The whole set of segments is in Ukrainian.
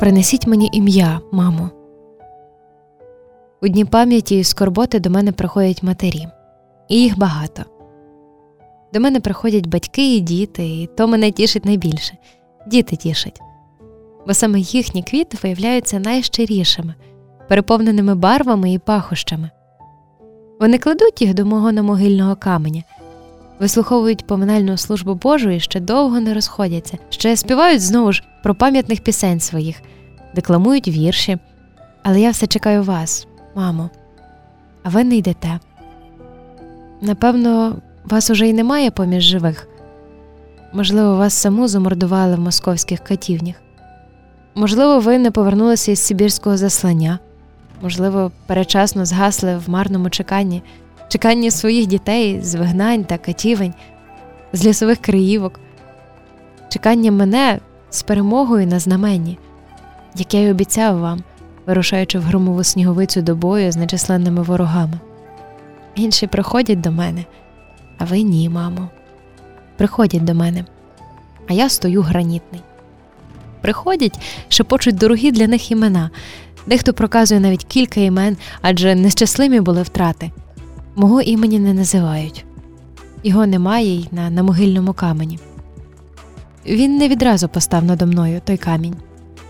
Принесіть мені ім'я, мамо. У дні пам'яті і скорботи до мене приходять матері, і їх багато. До мене приходять батьки і діти, і то мене тішить найбільше. Діти тішать, бо саме їхні квіти виявляються найщирішими, переповненими барвами і пахощами. Вони кладуть їх до мого намогильного каменя, вислуховують поминальну службу Божу і ще довго не розходяться, ще співають знову ж про пам'ятних пісень своїх, декламують вірші. Але я все чекаю вас, мамо, а ви не йдете. Напевно, вас уже й немає поміж живих. Можливо, вас саму замордували в московських катівнях. Можливо, ви не повернулися із Сибірського заслання, можливо, перечасно згасли в марному чеканні, чеканні своїх дітей з вигнань та катівень, з лісових криївок, чекання мене з перемогою на знаменні, як я й обіцяв вам, вирушаючи в громову сніговицю до бою з нечисленними ворогами. Інші приходять до мене, а ви ні, мамо. Приходять до мене, а я стою гранітний. Приходять, шепочуть дорогі для них імена, дехто проказує навіть кілька імен, адже нещасливі були втрати. Мого імені не називають, його немає й на, на могильному камені. Він не відразу постав надо мною той камінь.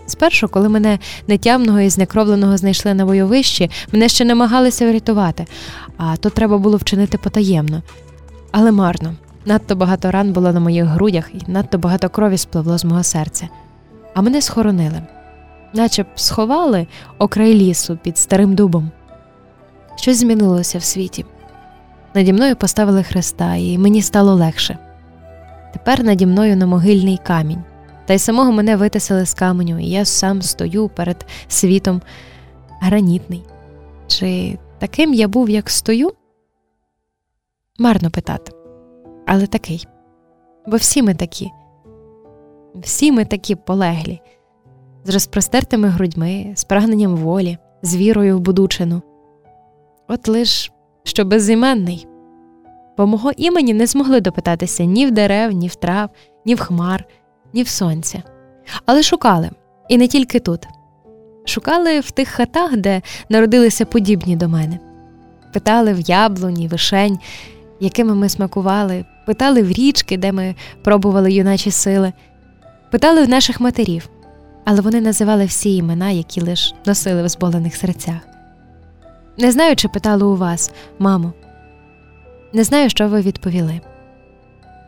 Спершу, коли мене нетямного і знекровленого знайшли на бойовищі, мене ще намагалися врятувати, а то треба було вчинити потаємно. Але марно, надто багато ран було на моїх грудях, і надто багато крові спливло з мого серця. А мене схоронили, наче б сховали окрай лісу під старим дубом. Щось змінилося в світі. Наді мною поставили хреста, і мені стало легше. Тепер наді мною на могильний камінь, та й самого мене витисали з каменю, і я сам стою перед світом гранітний. Чи таким я був, як стою? Марно питати, але такий. Бо всі ми такі, всі ми такі полеглі, з розпростертими грудьми, з прагненням волі, з вірою в будучину. От лиш що безіменний, бо мого імені не змогли допитатися ні в дерев, ні в трав, ні в хмар, ні в сонця. Але шукали, і не тільки тут. Шукали в тих хатах, де народилися подібні до мене. Питали в яблуні, вишень, якими ми смакували, питали в річки, де ми пробували юначі сили, питали в наших матерів, але вони називали всі імена, які лиш носили в зболених серцях. Не знаю, чи питали у вас, мамо. Не знаю, що ви відповіли.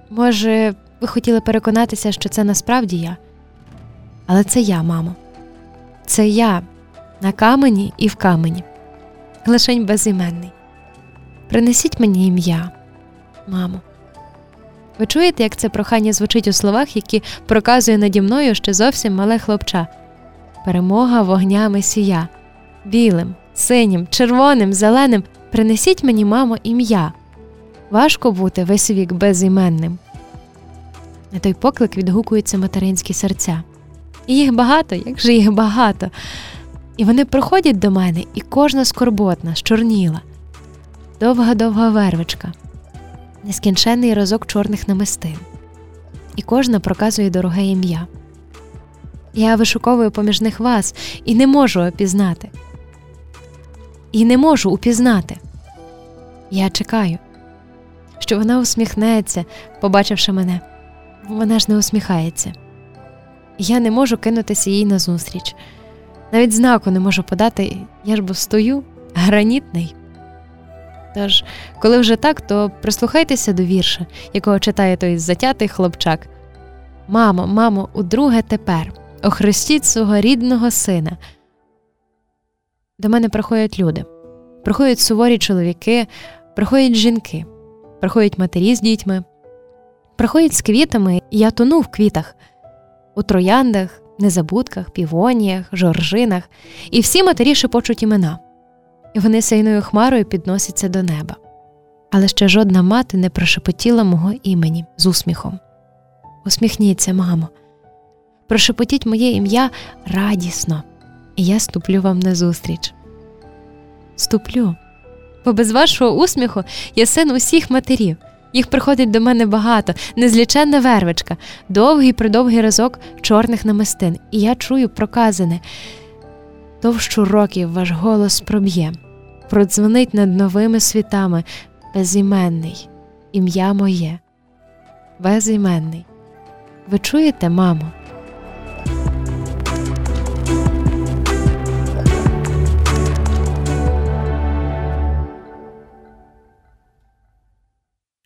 Може, ви хотіли переконатися, що це насправді я. Але це я, мамо. Це я на камені і в камені, лишень безіменний. Принесіть мені ім'я, мамо. Ви чуєте, як це прохання звучить у словах, які проказує наді мною ще зовсім мале хлопча перемога вогня Месія, білим, синім, червоним, зеленим. Принесіть мені, мамо, ім'я. Важко бути весь вік безіменним. На той поклик відгукуються материнські серця. І їх багато, як же їх багато. І вони приходять до мене, і кожна скорботна, щорніла, довга довга вервичка, нескінченний разок чорних намистин. І кожна проказує дороге ім'я. Я вишуковую поміж них вас і не можу опізнати. І не можу упізнати. Я чекаю, що вона усміхнеться, побачивши мене. Вона ж не усміхається. Я не можу кинутися їй назустріч. Навіть знаку не можу подати, я ж бо стою гранітний. Тож, коли вже так, то прислухайтеся до вірша, якого читає той затятий хлопчак. Мамо, мамо, удруге тепер, охрестіть свого рідного сина. До мене приходять люди, приходять суворі чоловіки, приходять жінки, приходять матері з дітьми, приходять з квітами, і я тону в квітах, у трояндах, незабудках, півоніях, жоржинах, і всі матері шепочуть імена, і вони сейною хмарою підносяться до неба. Але ще жодна мати не прошепотіла мого імені з усміхом. Усміхніться, мамо, прошепотіть моє ім'я радісно, і я ступлю вам назустріч. Ступлю, бо без вашого усміху я син усіх матерів, Їх приходить до мене багато, незліченна вервичка, довгий придовгий разок чорних намистин, і я чую проказане. Товщу років ваш голос проб'є, продзвонить над новими світами безіменний, ім'я моє, безіменний. Ви чуєте, мамо?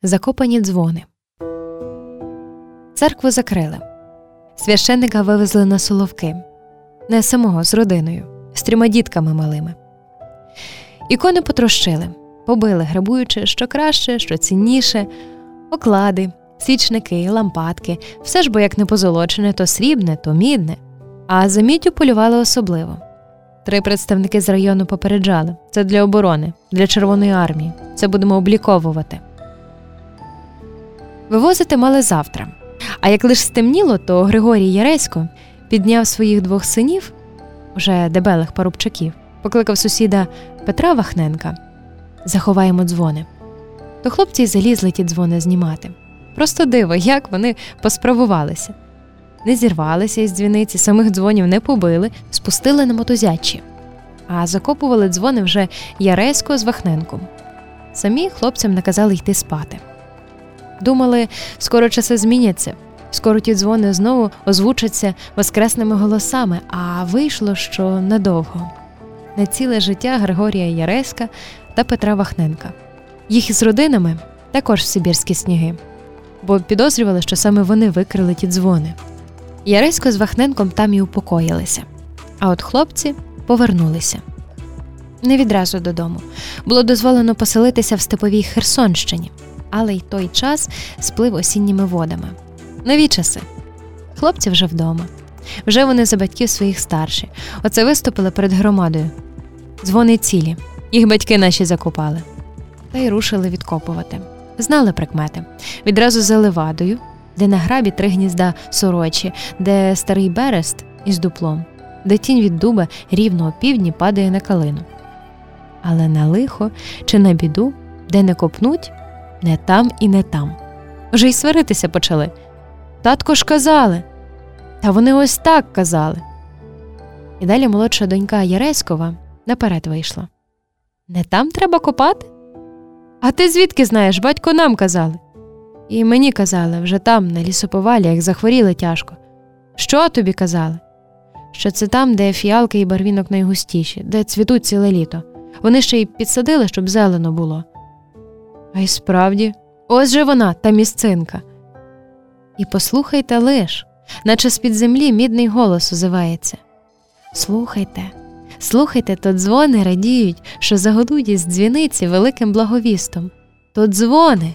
Закопані дзвони. Церкву закрили. Священника вивезли на соловки, не самого з родиною, з трьома дітками малими. Ікони потрощили, побили, грабуючи що краще, що цінніше, оклади, свічники, лампадки, все ж бо як не позолочене, то срібне, то мідне. А за міддю полювали особливо. Три представники з району попереджали це для оборони, для Червоної армії. Це будемо обліковувати. Вивозити мали завтра. А як лиш стемніло, то Григорій Яресько підняв своїх двох синів, уже дебелих парубчаків, покликав сусіда Петра Вахненка заховаємо дзвони. То хлопці й залізли ті дзвони знімати. Просто диво, як вони посправувалися. Не зірвалися із дзвіниці, самих дзвонів не побили, спустили на мотузячі, а закопували дзвони вже Яресько з Вахненком. Самі хлопцям наказали йти спати. Думали, скоро часи зміняться, скоро ті дзвони знову озвучаться воскресними голосами, а вийшло, що надовго. На ціле життя Григорія Яреська та Петра Вахненка. Їх із родинами також в Сибірські сніги, бо підозрювали, що саме вони викрили ті дзвони. Яресько з Вахненком там і упокоїлися, а от хлопці повернулися. Не відразу додому. Було дозволено поселитися в степовій Херсонщині але й той час сплив осінніми водами. Нові часи. Хлопці вже вдома. Вже вони за батьків своїх старші. Оце виступили перед громадою. Дзвони цілі, їх батьки наші закопали. Та й рушили відкопувати. Знали прикмети. Відразу за левадою, де на грабі три гнізда сорочі, де старий берест із дуплом, де тінь від дуба рівно опівдні падає на калину. Але на лихо чи на біду, де не копнуть, не там і не там. Вже й сваритися почали. Татко ж казали, та вони ось так казали. І далі молодша донька Яреськова наперед вийшла. Не там треба копати? А ти звідки знаєш, батько нам казали. І мені казали вже там, на лісоповалі, як захворіли тяжко. Що тобі казали? Що це там, де фіалки і барвінок найгустіші, де цвітуть ціле літо. Вони ще й підсадили, щоб зелено було. А й справді, ось же вона, та місцинка. І послухайте лиш, наче з під землі мідний голос озивається. Слухайте, слухайте, то дзвони радіють, що загодуть із дзвіниці великим благовістом. То дзвони.